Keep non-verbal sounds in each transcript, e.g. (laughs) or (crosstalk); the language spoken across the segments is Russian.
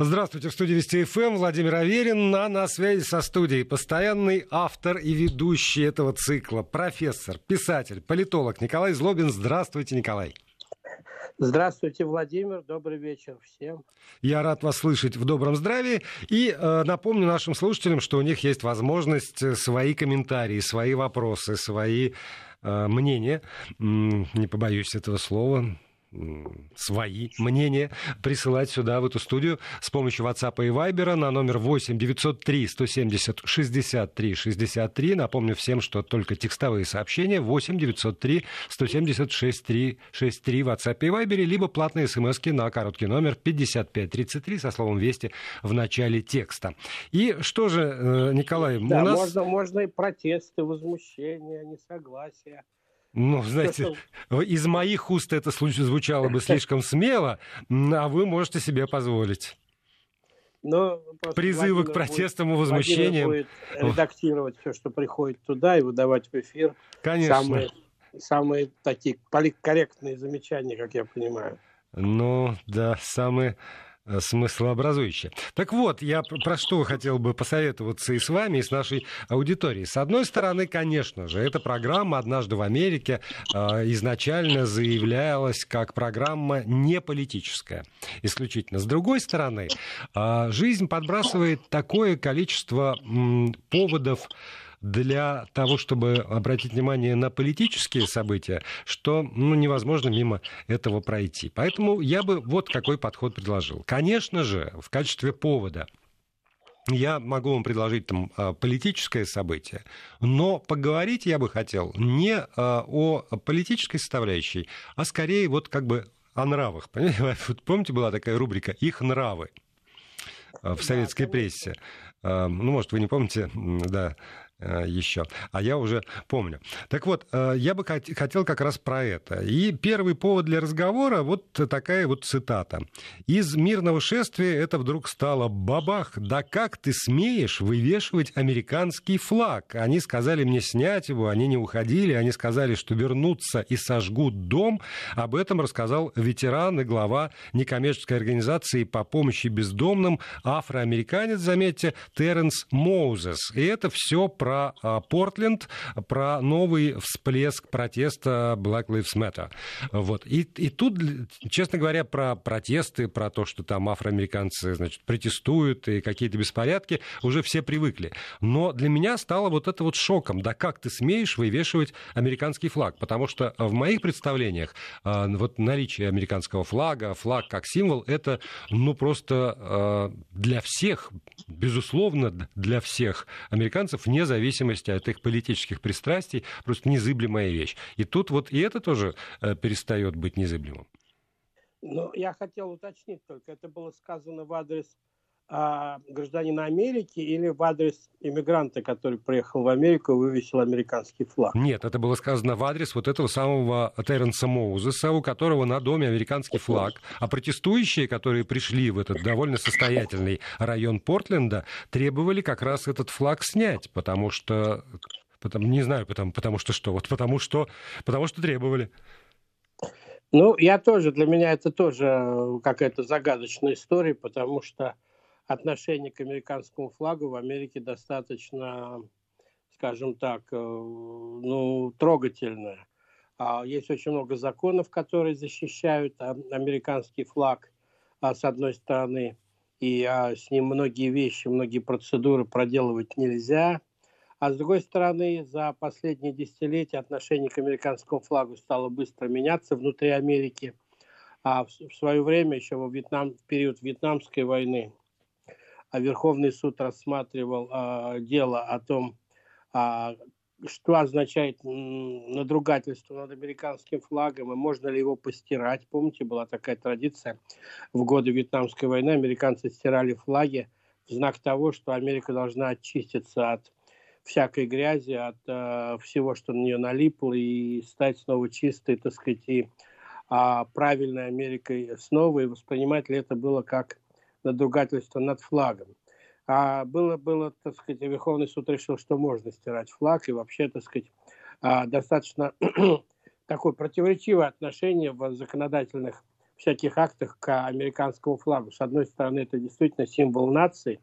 Здравствуйте, в студии Вести ФМ Владимир Аверин, а на связи со студией постоянный автор и ведущий этого цикла, профессор, писатель, политолог Николай Злобин. Здравствуйте, Николай. Здравствуйте, Владимир. Добрый вечер всем. Я рад вас слышать в добром здравии. И э, напомню нашим слушателям, что у них есть возможность э, свои комментарии, свои вопросы, свои э, мнения, не побоюсь этого слова, свои мнения присылать сюда, в эту студию, с помощью WhatsApp и Viber на номер 8 903 170 63 63. Напомню всем, что только текстовые сообщения 8 903 170 63 63 в WhatsApp и Viber, либо платные смс на короткий номер 5533 со словом «Вести» в начале текста. И что же, э, Николай, да, у нас... Можно, можно и протесты, возмущения, несогласия. Ну, знаете, из моих уст это звучало бы (laughs) слишком смело, а вы можете себе позволить. Но Призывы Владимир к протестам и возмущениям. будет редактировать все, что приходит туда, и выдавать в эфир. Конечно. Самые, самые такие политкорректные замечания, как я понимаю. Ну, да, самые смыслообразующее. Так вот, я про что хотел бы посоветоваться и с вами, и с нашей аудиторией. С одной стороны, конечно же, эта программа «Однажды в Америке» э, изначально заявлялась как программа не политическая, исключительно. С другой стороны, э, жизнь подбрасывает такое количество поводов для того, чтобы обратить внимание на политические события, что ну, невозможно мимо этого пройти. Поэтому я бы вот какой подход предложил. Конечно же, в качестве повода я могу вам предложить там а, политическое событие, но поговорить я бы хотел не а, о политической составляющей, а скорее вот как бы о нравах. (laughs) Помните, была такая рубрика «Их нравы» в советской прессе. А, ну, может, вы не помните, да, еще. А я уже помню. Так вот, э, я бы хотел как раз про это. И первый повод для разговора вот такая вот цитата. Из мирного шествия это вдруг стало бабах. Да как ты смеешь вывешивать американский флаг? Они сказали мне снять его, они не уходили, они сказали, что вернутся и сожгут дом. Об этом рассказал ветеран и глава некоммерческой организации по помощи бездомным афроамериканец, заметьте, Теренс Моузес. И это все про про а, Портленд, про новый всплеск протеста Black Lives Matter. Вот. И, и тут, честно говоря, про протесты, про то, что там афроамериканцы значит, протестуют и какие-то беспорядки, уже все привыкли. Но для меня стало вот это вот шоком. Да как ты смеешь вывешивать американский флаг? Потому что в моих представлениях а, вот наличие американского флага, флаг как символ, это ну просто а, для всех, безусловно, для всех американцев, вне зависимости зависимости от их политических пристрастий, просто незыблемая вещь. И тут вот и это тоже э, перестает быть незыблемым. Ну, я хотел уточнить только, это было сказано в адрес а, гражданина Америки или в адрес иммигранта, который приехал в Америку и вывесил американский флаг? Нет, это было сказано в адрес вот этого самого Терренса Моузеса, у которого на доме американский флаг. А протестующие, которые пришли в этот довольно состоятельный район Портленда, требовали как раз этот флаг снять, потому что... Потому, не знаю, потому, потому что что? Вот потому что, потому что требовали. Ну, я тоже, для меня это тоже какая-то загадочная история, потому что отношение к американскому флагу в Америке достаточно, скажем так, э, ну, трогательное. А, есть очень много законов, которые защищают а, американский флаг, а, с одной стороны, и с ним многие вещи, многие процедуры проделывать нельзя. А с другой стороны, за последние десятилетия отношение к американскому флагу стало быстро меняться внутри Америки. А в, свое время, еще во Вьетнам, в период Вьетнамской войны, Верховный суд рассматривал а, дело о том, а, что означает надругательство над американским флагом и можно ли его постирать. Помните, была такая традиция в годы Вьетнамской войны. Американцы стирали флаги в знак того, что Америка должна очиститься от всякой грязи, от э, всего, что на нее налипло, и стать снова чистой, так сказать, и э, правильной Америкой снова, и воспринимать ли это было как надругательство над флагом. А было, было, так сказать, Верховный суд решил, что можно стирать флаг, и вообще, так сказать, а, достаточно (clears throat) такое противоречивое отношение в законодательных всяких актах к американскому флагу. С одной стороны, это действительно символ нации,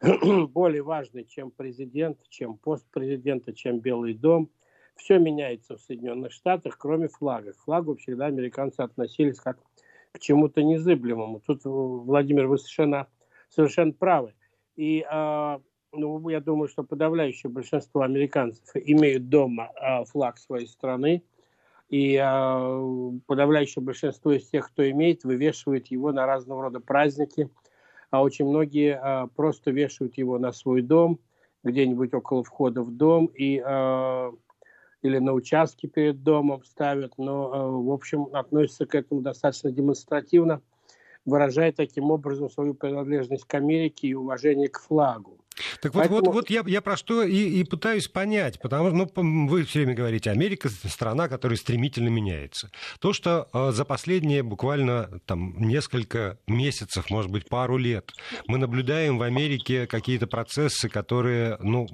(clears throat) более важный, чем президент, чем пост президента, чем Белый дом. Все меняется в Соединенных Штатах, кроме флага. К флагу всегда американцы относились как чему-то незыблемому. Тут, Владимир, вы совершенно, совершенно правы. И э, ну, я думаю, что подавляющее большинство американцев имеют дома э, флаг своей страны. И э, подавляющее большинство из тех, кто имеет, вывешивает его на разного рода праздники. А очень многие э, просто вешают его на свой дом, где-нибудь около входа в дом. И э, или на участке перед домом ставят, но, э, в общем, относятся к этому достаточно демонстративно, выражая таким образом свою принадлежность к Америке и уважение к флагу. Так вот, Поэтому... вот, вот я, я про что и, и пытаюсь понять, потому что ну, вы все время говорите, Америка страна, которая стремительно меняется. То, что э, за последние буквально там, несколько месяцев, может быть, пару лет, мы наблюдаем в Америке какие-то процессы, которые, ну,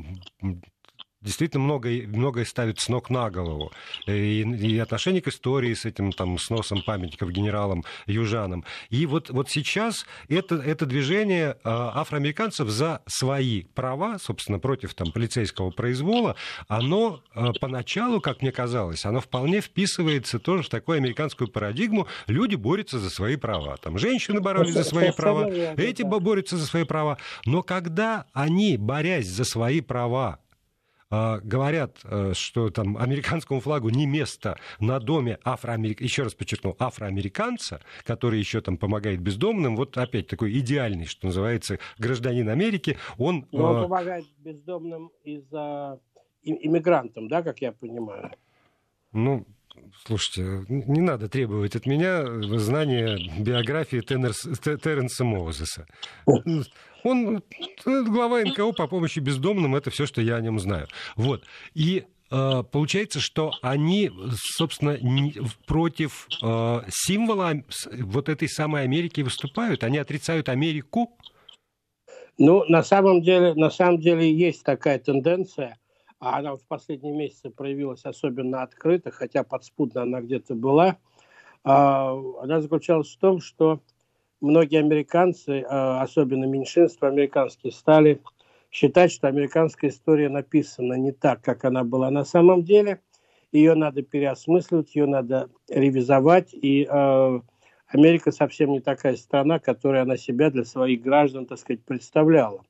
действительно многое, многое ставит с ног на голову. И, и отношение к истории с этим там, сносом памятников генералам южанам. И вот, вот сейчас это, это движение а, афроамериканцев за свои права, собственно, против там, полицейского произвола, оно а, поначалу, как мне казалось, оно вполне вписывается тоже в такую американскую парадигму. Люди борются за свои права. Там женщины боролись за свои права, эти борются за свои права. Но когда они, борясь за свои права, говорят, э, что там американскому флагу не место на доме афроамериканца, еще раз подчеркну, афроамериканца, который еще там помогает бездомным, вот опять такой идеальный, что называется, гражданин Америки, он... Но он э, помогает бездомным из-за иммигрантам, да, как я понимаю? Ну, Слушайте, не надо требовать от меня знания биографии Теннерс, Терренса Моузеса. Он э, глава НКО по помощи бездомным, это все, что я о нем знаю. Вот. И э, получается, что они, собственно, против э, символа вот этой самой Америки выступают. Они отрицают Америку. Ну, на самом деле, на самом деле есть такая тенденция – а она в последние месяцы проявилась особенно открыто, хотя подспудно она где-то была, а, она заключалась в том, что многие американцы, а, особенно меньшинство американские, стали считать, что американская история написана не так, как она была на самом деле. Ее надо переосмысливать, ее надо ревизовать, и э, Америка совсем не такая страна, которая она себя для своих граждан, так сказать, представляла.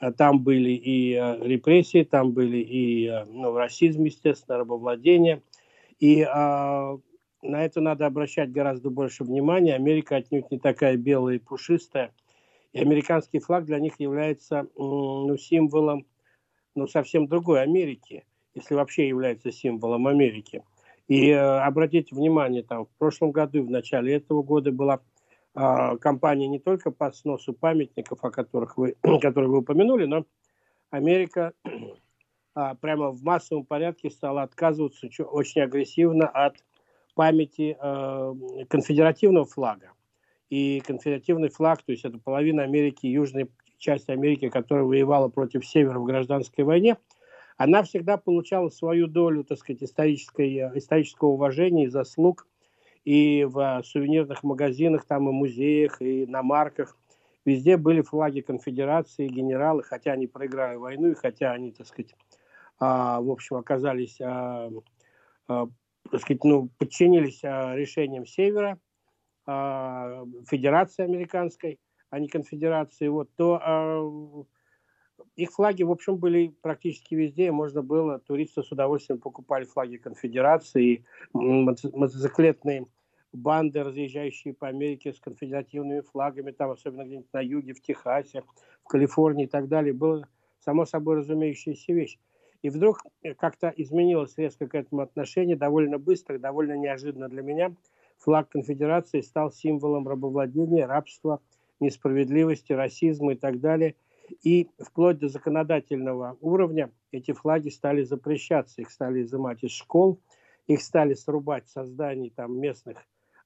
А там были и э, репрессии, там были и э, ну, расизм, естественно, рабовладение. И а, на это надо обращать гораздо больше внимания. Америка отнюдь не такая белая и пушистая. И американский флаг для них является ну, символом ну, совсем другой Америки, если вообще является символом Америки. И э, обратите внимание, там в прошлом году, в начале этого года была компания не только по сносу памятников, о которых вы, (clears throat) которые вы упомянули, но Америка (clears throat) а, прямо в массовом порядке стала отказываться очень агрессивно от памяти а, конфедеративного флага. И конфедеративный флаг, то есть это половина Америки, южная часть Америки, которая воевала против севера в гражданской войне, она всегда получала свою долю, так сказать, исторической, исторического уважения и заслуг и в сувенирных магазинах, там и музеях, и на марках. Везде были флаги конфедерации, генералы, хотя они проиграли войну, и хотя они, так сказать, а, в общем, оказались, а, а, так сказать, ну, подчинились а, решениям Севера, а, Федерации Американской, а не конфедерации, вот, то а, их флаги, в общем, были практически везде, можно было, туристы с удовольствием покупали флаги конфедерации, мотоциклетные банды, разъезжающие по Америке с конфедеративными флагами, там, особенно где-нибудь на юге, в Техасе, в Калифорнии и так далее, было само собой разумеющаяся вещь. И вдруг как-то изменилось резко к этому отношение, довольно быстро, довольно неожиданно для меня. Флаг конфедерации стал символом рабовладения, рабства, несправедливости, расизма и так далее – и вплоть до законодательного уровня эти флаги стали запрещаться, их стали изымать из школ, их стали срубать в создании там местных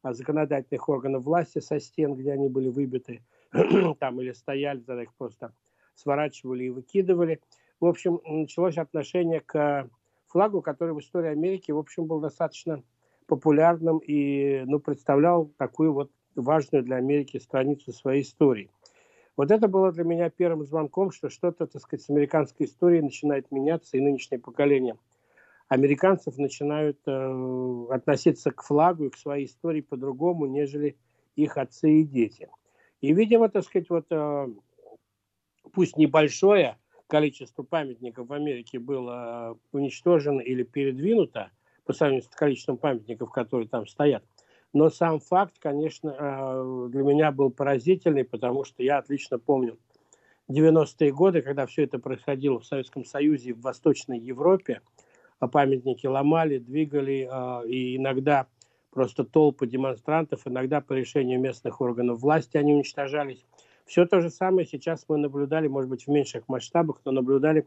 а, законодательных органов власти со стен, где они были выбиты, (clears throat) там или стояли, тогда их просто сворачивали и выкидывали. В общем, началось отношение к флагу, который в истории Америки, в общем, был достаточно популярным и ну, представлял такую вот важную для Америки страницу своей истории. Вот это было для меня первым звонком, что что-то, так сказать, с американской историей начинает меняться, и нынешнее поколение американцев начинают э, относиться к флагу и к своей истории по-другому, нежели их отцы и дети. И, видимо, так сказать, вот э, пусть небольшое количество памятников в Америке было уничтожено или передвинуто по сравнению с количеством памятников, которые там стоят, но сам факт, конечно, э, для меня был поразительный, потому что я отлично помню 90-е годы, когда все это происходило в Советском Союзе в Восточной Европе, а памятники ломали, двигали, э, и иногда просто толпы демонстрантов, иногда по решению местных органов власти они уничтожались. Все то же самое сейчас мы наблюдали, может быть, в меньших масштабах, но наблюдали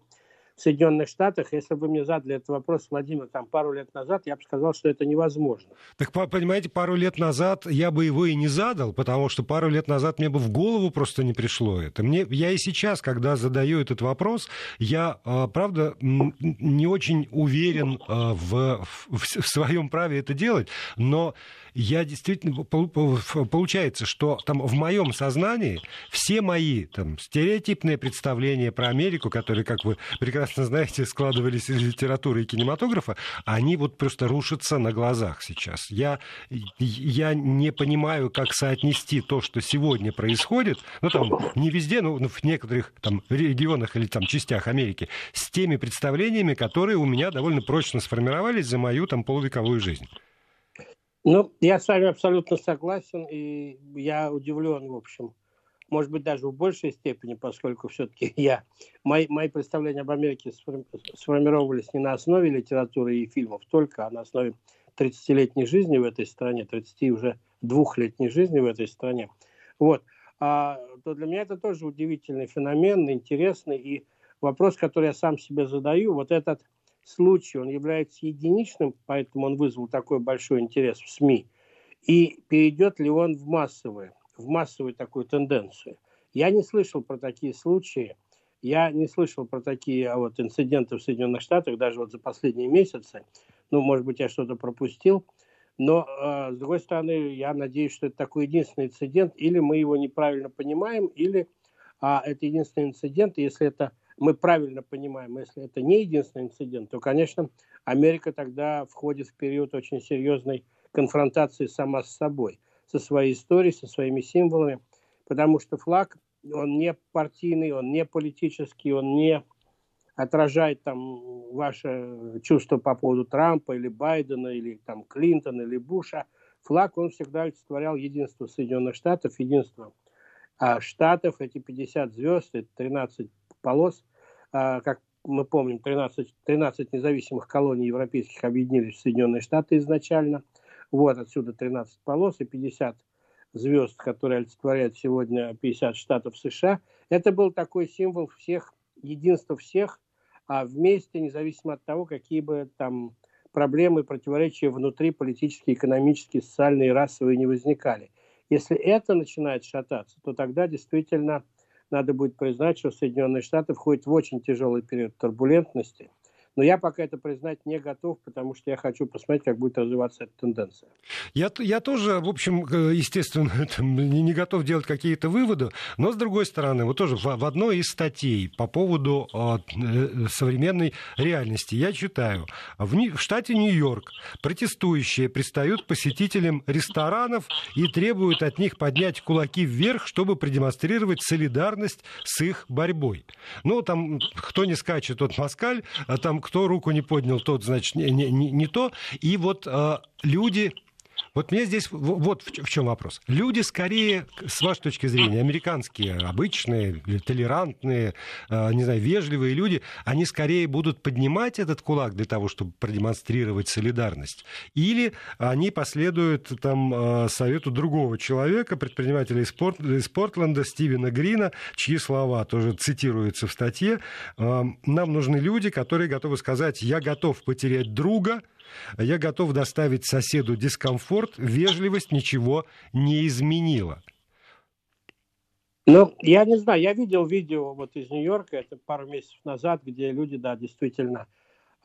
Соединенных Штатах, если бы мне задали этот вопрос, Владимир, там пару лет назад, я бы сказал, что это невозможно. Так, понимаете, пару лет назад я бы его и не задал, потому что пару лет назад мне бы в голову просто не пришло это. Мне, я и сейчас, когда задаю этот вопрос, я, а, правда, не очень уверен а, в, в, в своем праве это делать, но я действительно получается, что там в моем сознании все мои там стереотипные представления про Америку, которые, как вы прекрасно знаете, складывались из литературы и кинематографа, они вот просто рушатся на глазах сейчас. Я, я не понимаю, как соотнести то, что сегодня происходит, ну там не везде, но в некоторых там регионах или там частях Америки, с теми представлениями, которые у меня довольно прочно сформировались за мою там полувековую жизнь. Ну, я с вами абсолютно согласен, и я удивлен, в общем, может быть, даже в большей степени, поскольку все-таки (laughs) я, мои, мои представления об Америке сформировались не на основе литературы и фильмов только, а на основе 30-летней жизни в этой стране, 30 уже двухлетней жизни в этой стране. Вот. А, то для меня это тоже удивительный феномен, интересный. И вопрос, который я сам себе задаю, вот этот – случай, он является единичным, поэтому он вызвал такой большой интерес в СМИ, и перейдет ли он в массовую, в массовую такую тенденцию. Я не слышал про такие случаи, я не слышал про такие а вот, инциденты в Соединенных Штатах, даже вот за последние месяцы. Ну, может быть, я что-то пропустил. Но, э, с другой стороны, я надеюсь, что это такой единственный инцидент, или мы его неправильно понимаем, или а, это единственный инцидент, если это мы правильно понимаем, если это не единственный инцидент, то, конечно, Америка тогда входит в период очень серьезной конфронтации сама с собой, со своей историей, со своими символами, потому что флаг, он не партийный, он не политический, он не отражает там ваше чувство по поводу Трампа или Байдена, или там Клинтона, или Буша. Флаг, он всегда олицетворял единство Соединенных Штатов, единство а, Штатов, эти 50 звезд, это 13 полос. А, как мы помним, 13, 13 независимых колоний европейских объединились в Соединенные Штаты изначально. Вот отсюда 13 полос и 50 звезд, которые олицетворяют сегодня 50 штатов США. Это был такой символ всех, единства всех, а вместе, независимо от того, какие бы там проблемы, противоречия внутри политические, экономические, социальные, расовые не возникали. Если это начинает шататься, то тогда действительно надо будет признать, что Соединенные Штаты входят в очень тяжелый период турбулентности – но я пока это признать не готов, потому что я хочу посмотреть, как будет развиваться эта тенденция. Я, я тоже, в общем, э, естественно, (laughs) не готов делать какие-то выводы, но, с другой стороны, вот тоже в, в одной из статей по поводу э, современной реальности я читаю, в, в штате Нью-Йорк протестующие пристают посетителям ресторанов и требуют от них поднять кулаки вверх, чтобы продемонстрировать солидарность с их борьбой. Ну, там, кто не скачет, тот москаль, а там кто руку не поднял, тот, значит, не, не, не то. И вот э, люди вот мне здесь вот в чем вопрос. Люди скорее, с вашей точки зрения, американские, обычные, толерантные, э, не знаю, вежливые люди, они скорее будут поднимать этот кулак для того, чтобы продемонстрировать солидарность, или они последуют там э, совету другого человека, предпринимателя из, Порт, из Портленда, Стивена Грина, чьи слова тоже цитируются в статье. Э, нам нужны люди, которые готовы сказать, я готов потерять друга, я готов доставить соседу дискомфорт, вежливость ничего не изменила. Ну, я не знаю, я видел видео вот из Нью-Йорка, это пару месяцев назад, где люди, да, действительно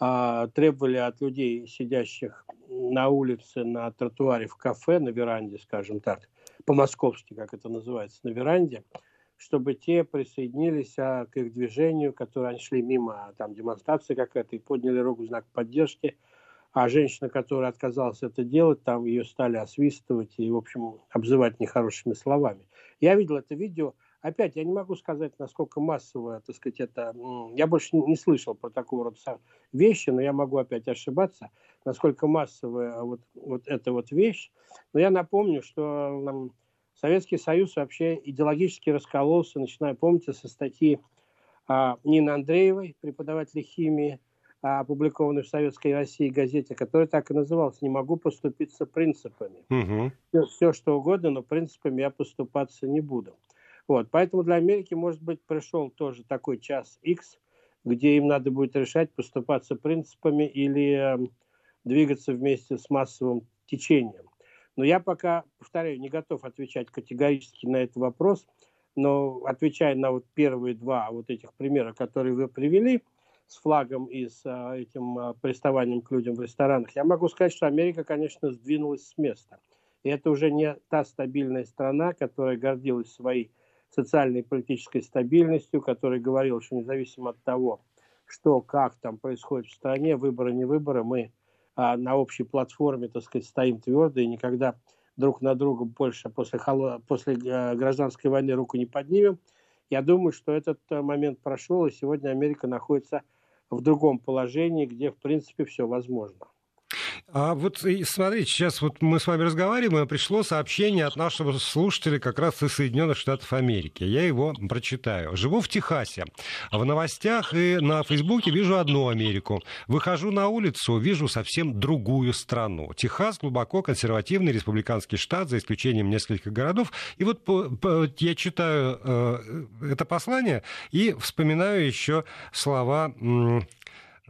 э, требовали от людей, сидящих на улице, на тротуаре, в кафе, на веранде, скажем так, по-московски, как это называется, на веранде, чтобы те присоединились а, к их движению, которые они шли мимо а, там, демонстрации какая-то и подняли руку в знак поддержки. А женщина, которая отказалась это делать, там ее стали освистывать и, в общем, обзывать нехорошими словами. Я видел это видео. Опять, я не могу сказать, насколько массово, так сказать, это... Я больше не слышал про такого рода вещи, но я могу опять ошибаться, насколько массовая вот, вот эта вот вещь. Но я напомню, что Советский Союз вообще идеологически раскололся, начиная, помните, со статьи а, Нины Андреевой, преподавателя химии, опубликованной в Советской России газете, которая так и называлась «Не могу поступиться принципами». Угу. Все, все что угодно, но принципами я поступаться не буду. Вот, поэтому для Америки, может быть, пришел тоже такой час X, где им надо будет решать, поступаться принципами или э, двигаться вместе с массовым течением. Но я пока, повторяю, не готов отвечать категорически на этот вопрос, но отвечая на вот первые два вот этих примера, которые вы привели, с флагом и с а, этим а, приставанием к людям в ресторанах, я могу сказать, что Америка, конечно, сдвинулась с места. И это уже не та стабильная страна, которая гордилась своей социальной и политической стабильностью, которая говорила, что независимо от того, что, как там происходит в стране, выборы, не выборы, мы а, на общей платформе, так сказать, стоим твердо и никогда друг на друга больше после, после а, гражданской войны руку не поднимем. Я думаю, что этот а, момент прошел, и сегодня Америка находится в другом положении, где, в принципе, все возможно. А вот смотрите, сейчас вот мы с вами разговариваем, и пришло сообщение от нашего слушателя как раз из Соединенных Штатов Америки. Я его прочитаю. Живу в Техасе. В новостях и на Фейсбуке вижу одну Америку. Выхожу на улицу, вижу совсем другую страну. Техас глубоко консервативный республиканский штат, за исключением нескольких городов. И вот по, по, я читаю э, это послание и вспоминаю еще слова Э,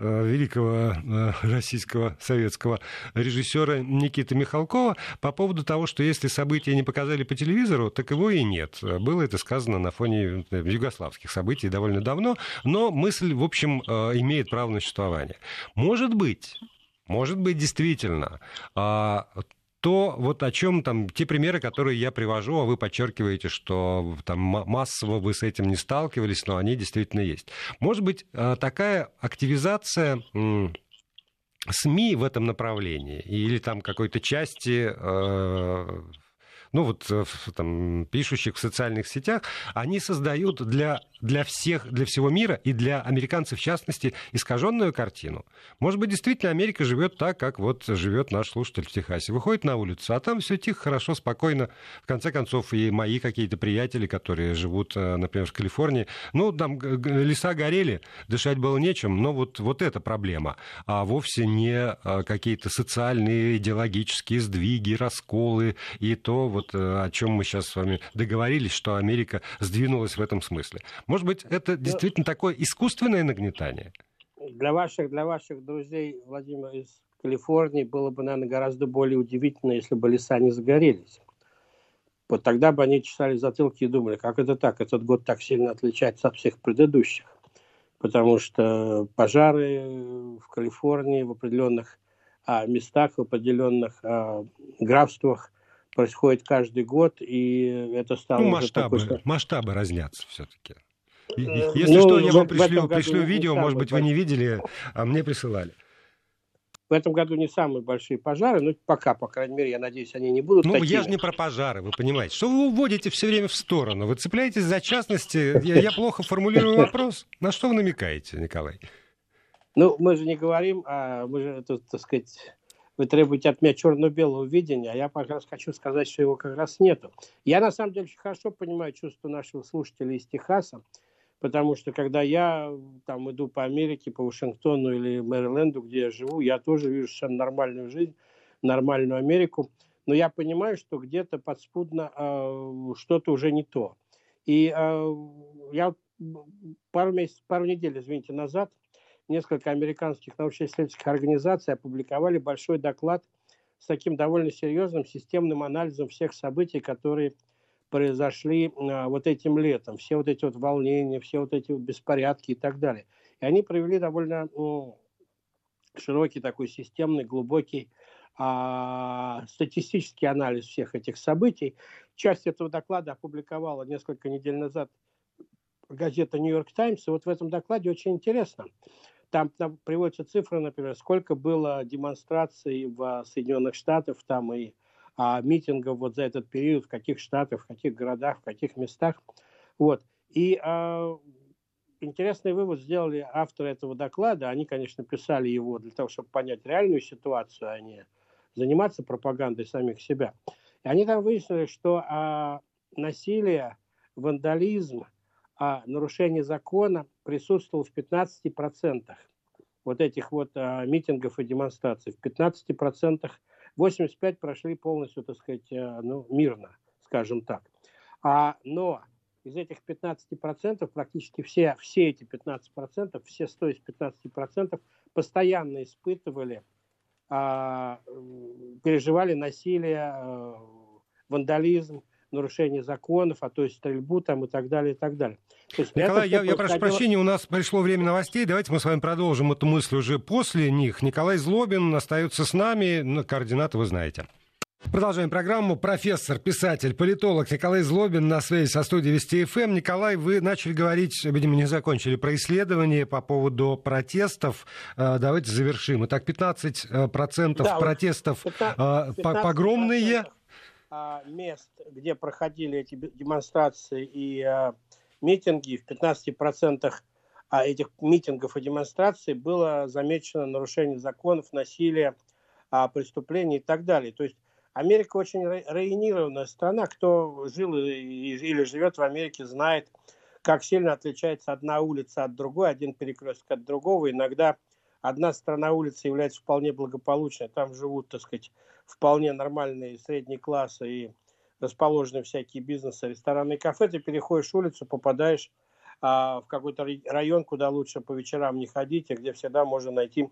великого э, российского советского режиссера Никиты Михалкова по поводу того, что если события не показали по телевизору, так его и нет. Было это сказано на фоне э, югославских событий довольно давно, но мысль, в общем, имеет право на существование. Может быть, может быть, действительно, а, то вот о чем там те примеры, которые я привожу, а вы подчеркиваете, что там массово вы с этим не сталкивались, но они действительно есть. Может быть, э, такая активизация СМИ в этом направлении или там какой-то части э, ну вот э, там, пишущих в социальных сетях, они создают для, для всех, для всего мира и для американцев в частности искаженную картину. Может быть, действительно Америка живет так, как вот живет наш слушатель в Техасе. Выходит на улицу, а там все тихо, хорошо, спокойно. В конце концов, и мои какие-то приятели, которые живут, э, например, в Калифорнии, ну, там леса горели, дышать было нечем, но вот, вот эта проблема, а вовсе не э, какие-то социальные, идеологические сдвиги, расколы и то, вот вот э, о чем мы сейчас с вами договорились, что Америка сдвинулась в этом смысле. Может быть, это действительно такое искусственное нагнетание? Для ваших, для ваших друзей, Владимир, из Калифорнии было бы, наверное, гораздо более удивительно, если бы леса не загорелись. Вот тогда бы они чесали затылки и думали, как это так, этот год так сильно отличается от всех предыдущих. Потому что пожары в Калифорнии в определенных а, местах, в определенных а, графствах происходит каждый год, и это стало... Ну, масштабы, такой... масштабы разнятся все-таки. Э, если ну, что, я вам пришлю, пришлю видео, может быть, вы не видели, а мне присылали. В этом году не самые большие пожары, но пока, по крайней мере, я надеюсь, они не будут Ну, такими. я же не про пожары, вы понимаете. Что вы уводите все время в сторону? Вы цепляетесь за частности. Я, я плохо формулирую (laughs) вопрос. На что вы намекаете, Николай? Ну, мы же не говорим, а мы же, тут, так сказать, вы требуете от меня черно-белого видения, а я как раз хочу сказать, что его как раз нету. Я на самом деле очень хорошо понимаю чувство нашего слушателя из Техаса, потому что когда я там иду по Америке, по Вашингтону или Мэриленду, где я живу, я тоже вижу совершенно нормальную жизнь, нормальную Америку, но я понимаю, что где-то подспудно э, что-то уже не то. И э, я пару месяцев, пару недель, извините, назад несколько американских научно-исследовательских организаций опубликовали большой доклад с таким довольно серьезным системным анализом всех событий, которые произошли а, вот этим летом, все вот эти вот волнения, все вот эти вот беспорядки и так далее. И они провели довольно ну, широкий такой системный, глубокий а, статистический анализ всех этих событий. часть этого доклада опубликовала несколько недель назад газета «Нью-Йорк Таймс». И вот в этом докладе очень интересно. Там, приводятся цифры, например, сколько было демонстраций в Соединенных Штатах, там и а, митингов вот за этот период, в каких штатах, в каких городах, в каких местах. Вот. И а, интересный вывод сделали авторы этого доклада. Они, конечно, писали его для того, чтобы понять реальную ситуацию, а не заниматься пропагандой самих себя. И они там выяснили, что а, насилие, вандализм, а нарушение закона присутствовало в 15% вот этих вот а, митингов и демонстраций. В 15% 85 прошли полностью, так сказать, а, ну, мирно, скажем так. А, но из этих 15% практически все, все эти 15%, все 100 из 15% постоянно испытывали, а, переживали насилие, а, вандализм, нарушение законов, а то есть стрельбу там и так далее, и так далее. есть Николай, я, я прошу прощения, у нас пришло время новостей. Давайте мы с вами продолжим эту мысль уже после них. Николай Злобин остается с нами. Координаты вы знаете. Продолжаем программу. Профессор, писатель, политолог Николай Злобин на связи со студией Вести ФМ. Эм. Николай, вы начали говорить, видимо, не закончили, про исследования по поводу протестов. Э, давайте завершим. Итак, 15% да, протестов 15, 15 погромные. Мест, где проходили эти демонстрации и э, митинги, в 15% этих митингов и демонстраций было замечено нарушение законов, насилие, преступления и так далее. То есть Америка очень районированная страна. Кто жил или живет в Америке, знает, как сильно отличается одна улица от другой, один перекресток от другого. Иногда одна сторона улицы является вполне благополучной. Там живут, так сказать, вполне нормальные средние классы и расположены всякие бизнесы, рестораны и кафе. Ты переходишь улицу, попадаешь а, в какой-то район, куда лучше по вечерам не ходить, и где всегда можно найти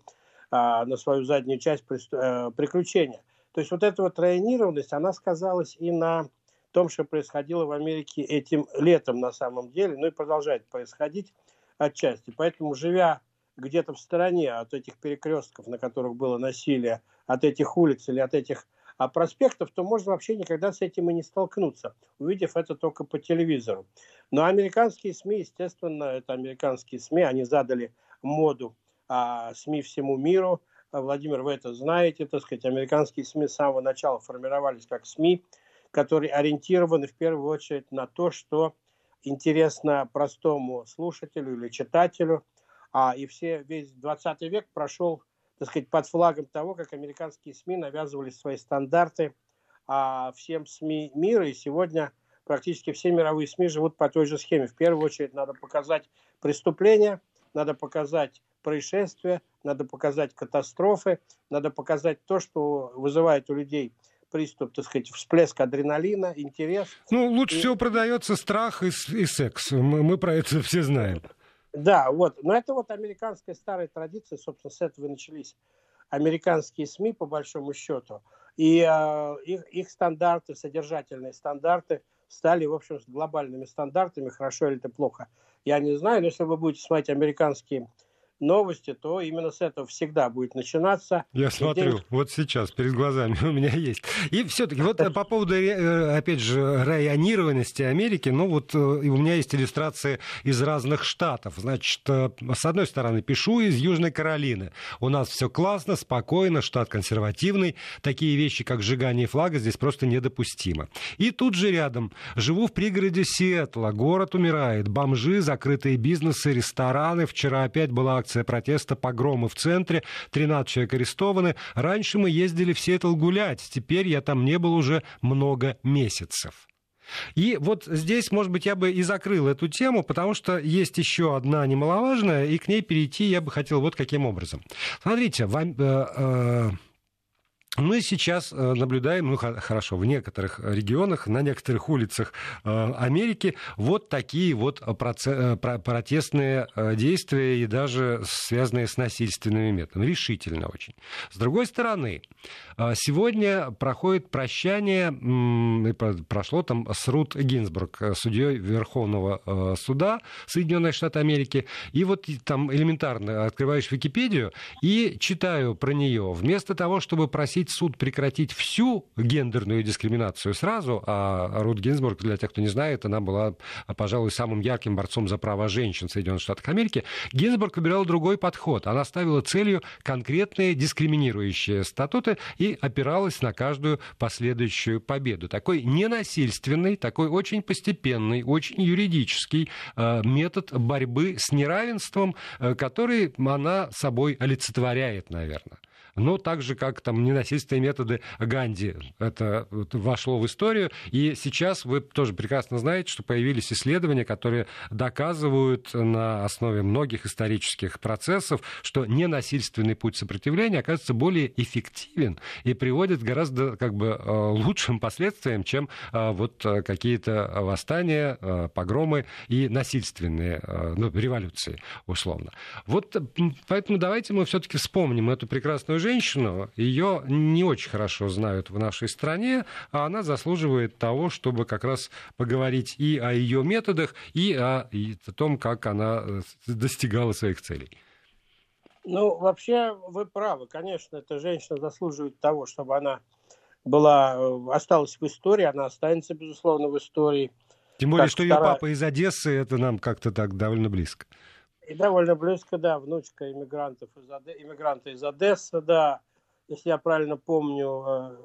а, на свою заднюю часть при, а, э, приключения. То есть вот эта вот районированность, она сказалась и на том, что происходило в Америке этим летом на самом деле, ну и продолжает происходить отчасти. Поэтому, живя где-то в стороне от этих перекрестков, на которых было насилие, от этих улиц или от этих а проспектов, то можно вообще никогда с этим и не столкнуться, увидев это только по телевизору. Но американские СМИ, естественно, это американские СМИ, они задали моду а, СМИ всему миру, Владимир, вы это знаете, так сказать, американские СМИ с самого начала формировались как СМИ, которые ориентированы в первую очередь на то, что интересно простому слушателю или читателю. А, и все, весь 20 век прошел, так сказать, под флагом того, как американские СМИ навязывали свои стандарты а, всем СМИ мира. И сегодня практически все мировые СМИ живут по той же схеме. В первую очередь надо показать преступления, надо показать происшествия, надо показать катастрофы, надо показать то, что вызывает у людей приступ, так сказать, всплеск адреналина, интерес. Ну, лучше и... всего продается страх и, и секс. Мы, мы про это все знаем. Да, вот. Но это вот американская старая традиция, собственно, с этого и начались американские СМИ, по большому счету. И э, их, их стандарты, содержательные стандарты, стали, в общем, глобальными стандартами, хорошо или это плохо. Я не знаю, но если вы будете смотреть американские новости, то именно с этого всегда будет начинаться. Я и смотрю, день... вот сейчас перед глазами (laughs) у меня есть. И все-таки вот по поводу, э, опять же, районированности Америки, ну вот э, у меня есть иллюстрации из разных штатов. Значит, э, с одной стороны, пишу из Южной Каролины. У нас все классно, спокойно, штат консервативный. Такие вещи, как сжигание флага, здесь просто недопустимо. И тут же рядом живу в пригороде Сиэтла. Город умирает. Бомжи, закрытые бизнесы, рестораны. Вчера опять была акция акция протеста, погромы в центре, 13 человек арестованы. Раньше мы ездили в Сиэтл гулять, теперь я там не был уже много месяцев. И вот здесь, может быть, я бы и закрыл эту тему, потому что есть еще одна немаловажная, и к ней перейти я бы хотел вот каким образом. Смотрите, в, э, э, мы сейчас э, наблюдаем, ну хорошо, в некоторых регионах, на некоторых улицах э, Америки вот такие вот э, протестные действия и даже связанные с насильственными методами. Решительно очень. С другой стороны, сегодня проходит прощание, прошло там с Рут Гинзбург, судьей Верховного суда Соединенных Штатов Америки. И вот там элементарно открываешь Википедию и читаю про нее. Вместо того, чтобы просить попросить суд прекратить всю гендерную дискриминацию сразу, а Рут Гинзбург, для тех, кто не знает, она была, пожалуй, самым ярким борцом за права женщин в Соединенных Штатах Америки, Гинзбург выбирала другой подход. Она ставила целью конкретные дискриминирующие статуты и опиралась на каждую последующую победу. Такой ненасильственный, такой очень постепенный, очень юридический э, метод борьбы с неравенством, э, который она собой олицетворяет, наверное но так же, как там ненасильственные методы Ганди. Это вошло в историю. И сейчас вы тоже прекрасно знаете, что появились исследования, которые доказывают на основе многих исторических процессов, что ненасильственный путь сопротивления оказывается более эффективен и приводит к гораздо как бы, э, лучшим последствиям, чем э, вот э, какие-то восстания, погромы и насильственные ну, революции, условно. Вот поэтому давайте мы все-таки вспомним эту прекрасную женщину, ее не очень хорошо знают в нашей стране, а она заслуживает того, чтобы как раз поговорить и о ее методах, и о, и о том, как она э, достигала своих целей. Ну, вообще, вы правы. Конечно, эта женщина заслуживает того, чтобы она была, э, осталась в истории, она останется, безусловно, в истории. Тем более, что вторая... ее папа из Одессы, это нам как-то так довольно близко. И довольно близко, да, внучка иммигрантов из, Оде... иммигранта из Одессы, да. Если я правильно помню,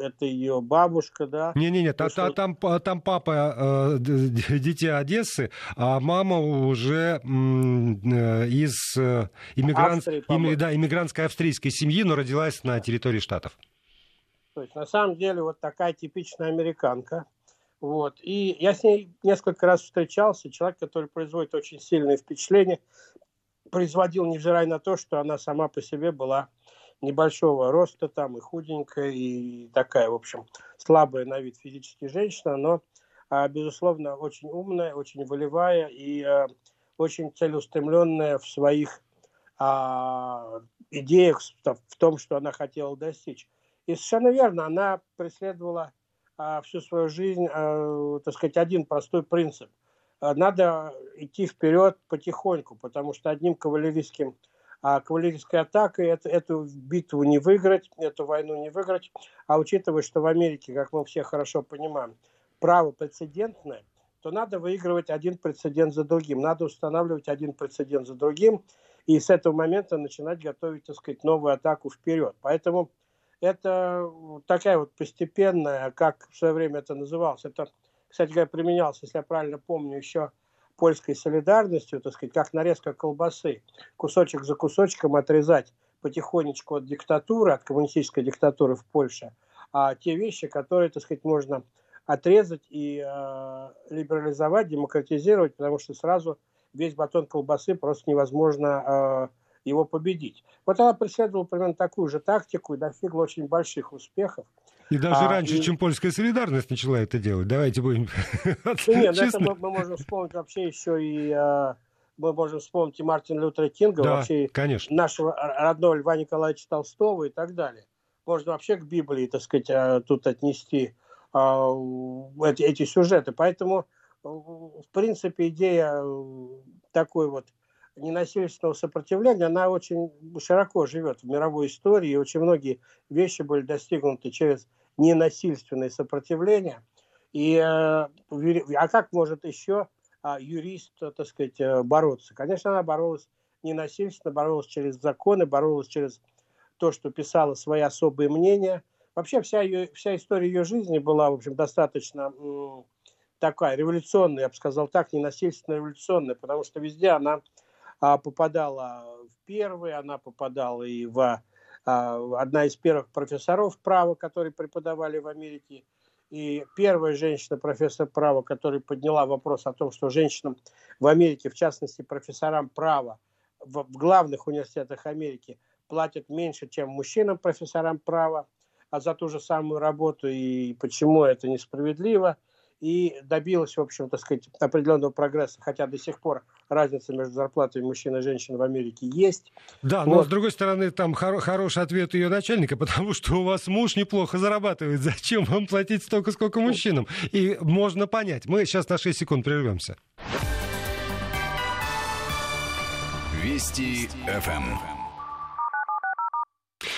э, это ее бабушка, да. Не-не-не, та, что... там, там папа э, дитя Одессы, а мама уже э, из э, иммигрант... Австрии, им, да, иммигрантской австрийской семьи, но родилась на территории Штатов. То есть, на самом деле, вот такая типичная американка. Вот. И я с ней несколько раз встречался. Человек, который производит очень сильное впечатление, производил, невзирая на то, что она сама по себе была небольшого роста там и худенькая, и такая, в общем, слабая на вид физически женщина, но, а, безусловно, очень умная, очень волевая и а, очень целеустремленная в своих а, идеях, в том, что она хотела достичь. И совершенно верно, она преследовала всю свою жизнь, а, так сказать, один простой принцип. А, надо идти вперед потихоньку, потому что одним кавалерийским кавалерийской атакой это, эту битву не выиграть, эту войну не выиграть. А учитывая, что в Америке, как мы все хорошо понимаем, право прецедентное, то надо выигрывать один прецедент за другим. Надо устанавливать один прецедент за другим и с этого момента начинать готовить, так сказать, новую атаку вперед. Поэтому это такая вот постепенная, как в свое время это называлось, это, кстати говоря, применялось, если я правильно помню, еще польской солидарностью, так сказать, как нарезка колбасы, кусочек за кусочком отрезать потихонечку от диктатуры, от коммунистической диктатуры в Польше, а те вещи, которые, так сказать, можно отрезать и э, либерализовать, демократизировать, потому что сразу весь батон колбасы просто невозможно э, его победить. Вот она преследовала примерно такую же тактику и достигла очень больших успехов. И даже а, раньше, и... чем польская солидарность начала это делать. Давайте будем (laughs) Нет, это мы, мы можем вспомнить вообще еще и... А, мы можем вспомнить и Мартина Лютера Кинга, да, вообще конечно. нашего родного Льва Николаевича Толстого и так далее. Можно вообще к Библии, так сказать, а, тут отнести а, эти, эти сюжеты. Поэтому, в принципе, идея такой вот ненасильственного сопротивления, она очень широко живет в мировой истории, и очень многие вещи были достигнуты через ненасильственное сопротивление. И, э, а как может еще а, юрист, так сказать, э, бороться? Конечно, она боролась ненасильственно, боролась через законы, боролась через то, что писала свои особые мнения. Вообще вся, ее, вся история ее жизни была, в общем, достаточно такая революционная, я бы сказал так, ненасильственно революционная, потому что везде она попадала в первый, она попадала и в а, одна из первых профессоров права, которые преподавали в Америке, и первая женщина, профессор права, которая подняла вопрос о том, что женщинам в Америке, в частности профессорам права в, в главных университетах Америки платят меньше, чем мужчинам, профессорам права, а за ту же самую работу, и почему это несправедливо – и добилась, в общем, так сказать, определенного прогресса, хотя до сих пор разница между зарплатой мужчин и женщин в Америке есть. Да, но, но с другой стороны, там хор- хороший ответ ее начальника, (laughs) потому что у вас муж неплохо зарабатывает, зачем вам платить столько, сколько мужчинам? И можно понять. Мы сейчас на 6 секунд прервемся. Вести ФМ.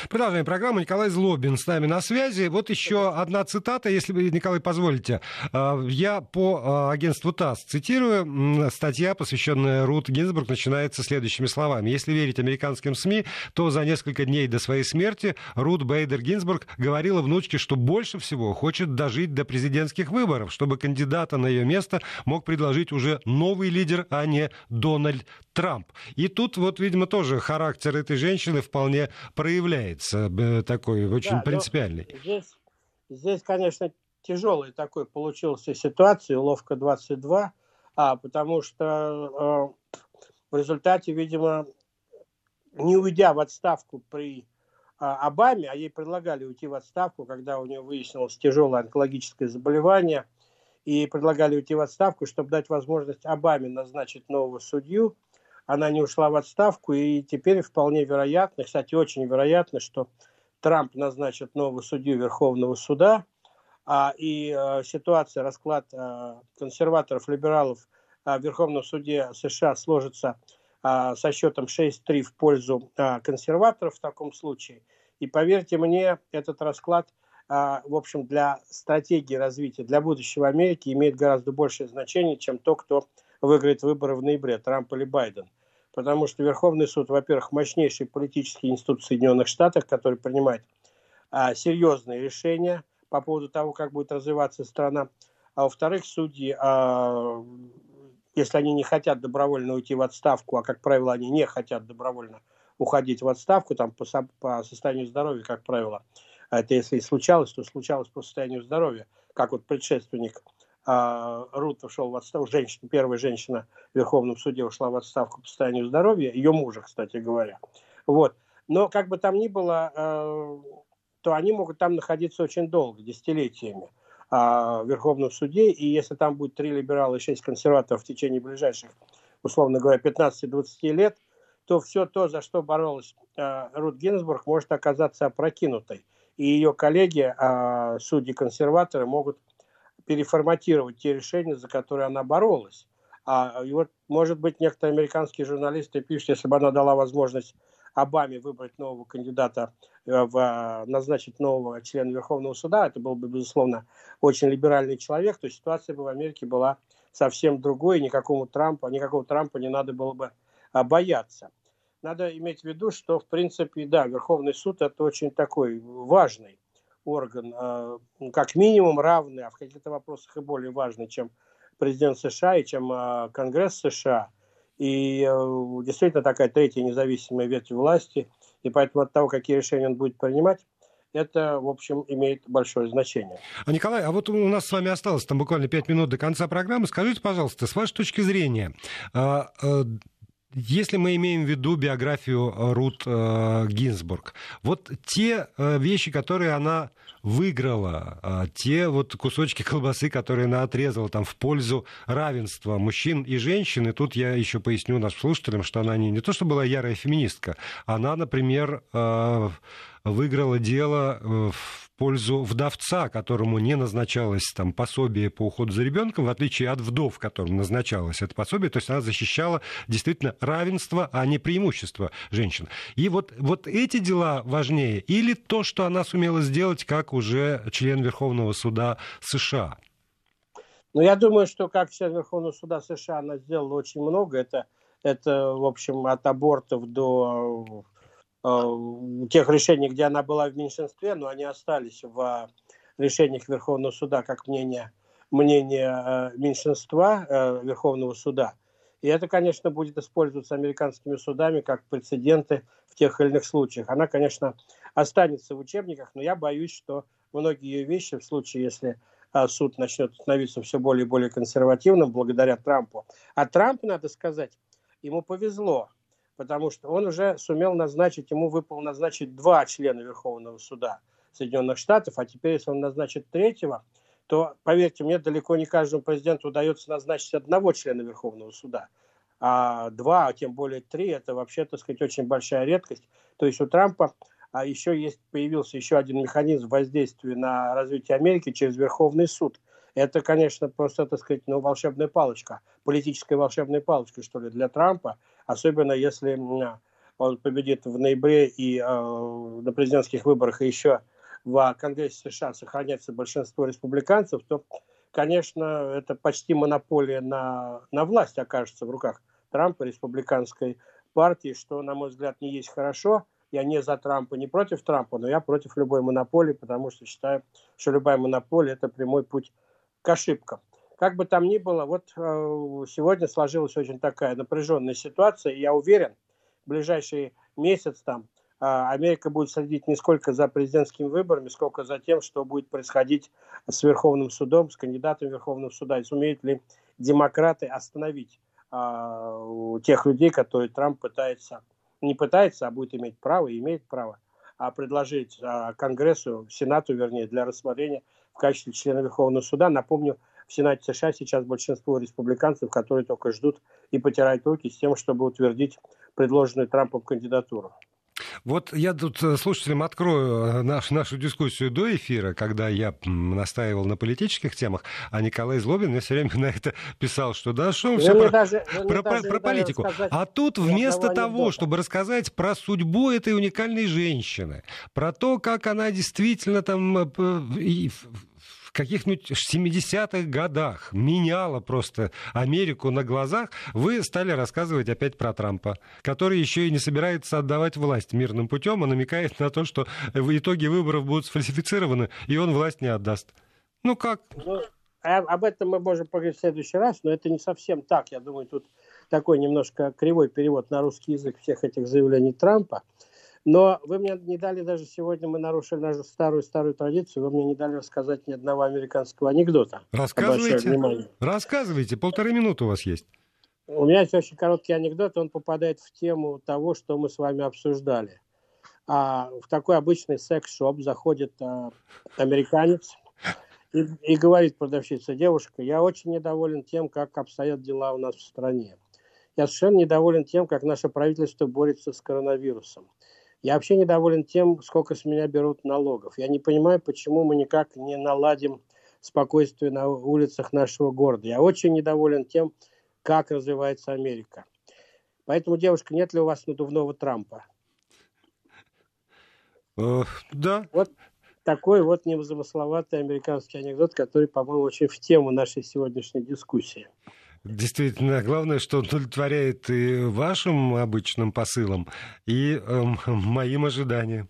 Продолжаем программу. Николай Злобин с нами на связи. Вот еще одна цитата, если вы, Николай, позволите. А, я по а, агентству ТАСС цитирую. Статья, посвященная Рут Гинзбург, начинается следующими словами. Если верить американским СМИ, то за несколько дней до своей смерти Рут Бейдер Гинзбург говорила внучке, что больше всего хочет дожить до президентских выборов, чтобы кандидата на ее место мог предложить уже новый лидер, а не Дональд Трамп. И тут вот, видимо, тоже характер этой женщины вполне проявляется, э, такой очень да, принципиальный. Здесь, здесь, конечно, тяжелый такой получился ситуация, ловко 22, а, потому что э, в результате, видимо, не уйдя в отставку при э, Обаме, а ей предлагали уйти в отставку, когда у нее выяснилось тяжелое онкологическое заболевание, и предлагали уйти в отставку, чтобы дать возможность Обаме назначить нового судью, она не ушла в отставку, и теперь вполне вероятно, кстати, очень вероятно, что Трамп назначит нового судью Верховного суда, а, и а, ситуация, расклад а, консерваторов, либералов а, в Верховном суде США сложится а, со счетом 6-3 в пользу а, консерваторов в таком случае. И поверьте мне, этот расклад, а, в общем, для стратегии развития, для будущего Америки имеет гораздо большее значение, чем то, кто выиграет выборы в ноябре, Трамп или Байден. Потому что Верховный суд, во-первых, мощнейший политический институт Соединенных Штатов, который принимает а, серьезные решения по поводу того, как будет развиваться страна. А во-вторых, судьи, а, если они не хотят добровольно уйти в отставку, а, как правило, они не хотят добровольно уходить в отставку, там, по, по состоянию здоровья, как правило, а это если и случалось, то случалось по состоянию здоровья, как вот предшественник а, Рут ушел в отставку, женщина, первая женщина в Верховном суде ушла в отставку по состоянию здоровья, ее мужа, кстати говоря. Вот. Но как бы там ни было, а, то они могут там находиться очень долго, десятилетиями а, в Верховном суде, и если там будет три либерала и шесть консерваторов в течение ближайших, условно говоря, 15-20 лет, то все то, за что боролась Рут Гинзбург, может оказаться опрокинутой. И ее коллеги, судьи-консерваторы, могут переформатировать те решения, за которые она боролась. А, и вот, может быть, некоторые американские журналисты пишут, если бы она дала возможность Обаме выбрать нового кандидата, э, в, а, назначить нового члена Верховного суда, это был бы, безусловно, очень либеральный человек, то ситуация бы в Америке была совсем другой, и никакому Трампа, никакого Трампа не надо было бы а, бояться. Надо иметь в виду, что, в принципе, да, Верховный суд – это очень такой важный орган а, как минимум равный, а в каких-то вопросах и более важный, чем президент США и чем а, Конгресс США. И э, действительно такая третья независимая ветвь власти. И поэтому от того, какие решения он будет принимать, это, в общем, имеет большое значение. А, Николай, а вот у нас с вами осталось там буквально пять минут до конца программы. Скажите, пожалуйста, с вашей точки зрения, а, э, если мы имеем в виду биографию э, Рут э, Гинзбург, вот те э, вещи, которые она выиграла, э, те вот кусочки колбасы, которые она отрезала там в пользу равенства мужчин и женщин, и тут я еще поясню нашим слушателям, что она не, не то, что была ярая феминистка, она, например, э, выиграла дело э, в пользу вдовца, которому не назначалось там пособие по уходу за ребенком, в отличие от вдов, которым назначалось это пособие, то есть она защищала действительно равенство, а не преимущество женщин. И вот, вот эти дела важнее или то, что она сумела сделать как уже член Верховного суда США? Ну, я думаю, что как член Верховного суда США она сделала очень много. Это, это в общем, от абортов до тех решений, где она была в меньшинстве, но они остались в решениях Верховного суда как мнение, мнение э, меньшинства э, Верховного суда. И это, конечно, будет использоваться американскими судами как прецеденты в тех или иных случаях. Она, конечно, останется в учебниках, но я боюсь, что многие ее вещи в случае, если суд начнет становиться все более и более консервативным благодаря Трампу. А Трамп, надо сказать, ему повезло потому что он уже сумел назначить, ему выпало назначить два члена Верховного суда Соединенных Штатов, а теперь, если он назначит третьего, то, поверьте мне, далеко не каждому президенту удается назначить одного члена Верховного суда. А два, а тем более три, это вообще, так сказать, очень большая редкость. То есть у Трампа а еще есть, появился еще один механизм воздействия на развитие Америки через Верховный суд. Это, конечно, просто, так сказать, ну, волшебная палочка, политическая волшебная палочка, что ли, для Трампа, особенно если он победит в ноябре и э, на президентских выборах, и еще в Конгрессе США сохранится большинство республиканцев, то, конечно, это почти монополия на, на власть окажется в руках Трампа, республиканской партии, что, на мой взгляд, не есть хорошо. Я не за Трампа, не против Трампа, но я против любой монополии, потому что считаю, что любая монополия – это прямой путь к ошибкам. Как бы там ни было, вот э, сегодня сложилась очень такая напряженная ситуация, и я уверен, в ближайший месяц там а, Америка будет следить не сколько за президентскими выборами, сколько за тем, что будет происходить с Верховным судом, с кандидатом Верховного суда, и сумеют ли демократы остановить а, тех людей, которые Трамп пытается, не пытается, а будет иметь право, и имеет право, а предложить Конгрессу, Сенату, вернее, для рассмотрения в качестве члена Верховного суда. Напомню, в Сенате США сейчас большинство республиканцев, которые только ждут и потирают руки с тем, чтобы утвердить предложенную Трампом кандидатуру. Вот я тут э, слушателям открою э, наш, нашу дискуссию до эфира, когда я настаивал на политических темах, а Николай Злобин мне все время на это писал, что да, что все про, даже, про, про, про политику. А тут вместо того, чтобы рассказать про судьбу этой уникальной женщины, про то, как она действительно там э, каких-нибудь 70-х годах меняла просто Америку на глазах, вы стали рассказывать опять про Трампа, который еще и не собирается отдавать власть мирным путем, а намекает на то, что в итоге выборов будут сфальсифицированы, и он власть не отдаст. Ну как? Ну, а, об этом мы можем поговорить в следующий раз, но это не совсем так. Я думаю, тут такой немножко кривой перевод на русский язык всех этих заявлений Трампа. Но вы мне не дали даже сегодня, мы нарушили нашу старую-старую традицию, вы мне не дали рассказать ни одного американского анекдота. Рассказывайте, рассказывайте, полторы минуты у вас есть. У меня есть очень короткий анекдот, он попадает в тему того, что мы с вами обсуждали. А в такой обычный секс-шоп заходит а, американец и, и говорит продавщица, девушка, я очень недоволен тем, как обстоят дела у нас в стране. Я совершенно недоволен тем, как наше правительство борется с коронавирусом. Я вообще недоволен тем, сколько с меня берут налогов. Я не понимаю, почему мы никак не наладим спокойствие на улицах нашего города. Я очень недоволен тем, как развивается Америка. Поэтому, девушка, нет ли у вас надувного Трампа? Э, да. Вот такой вот незамысловатый американский анекдот, который, по-моему, очень в тему нашей сегодняшней дискуссии. Действительно, главное, что удовлетворяет и вашим обычным посылам, и э, моим ожиданиям.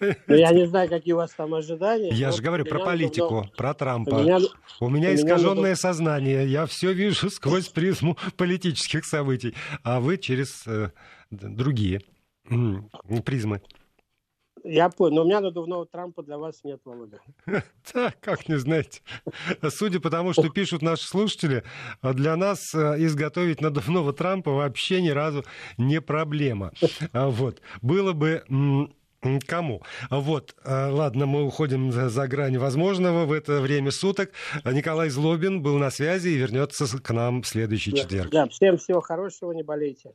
Ну, я не знаю, какие у вас там ожидания. Я же говорю про политику, но... про Трампа. У меня, у меня искаженное меня... сознание. Я все вижу сквозь призму политических событий, а вы через э, другие призмы. Я понял, но у меня надувного Трампа для вас нет, Володя. (laughs) Да, как не знаете. Судя по тому, что пишут наши слушатели, для нас э, изготовить надувного (laughs) Трампа вообще ни разу не проблема. А вот. Было бы Кому? Вот, э, ладно, мы уходим за, за грань возможного в это время суток. Николай Злобин был на связи и вернется к нам в следующий да, четверг. Да, всем всего хорошего, не болейте.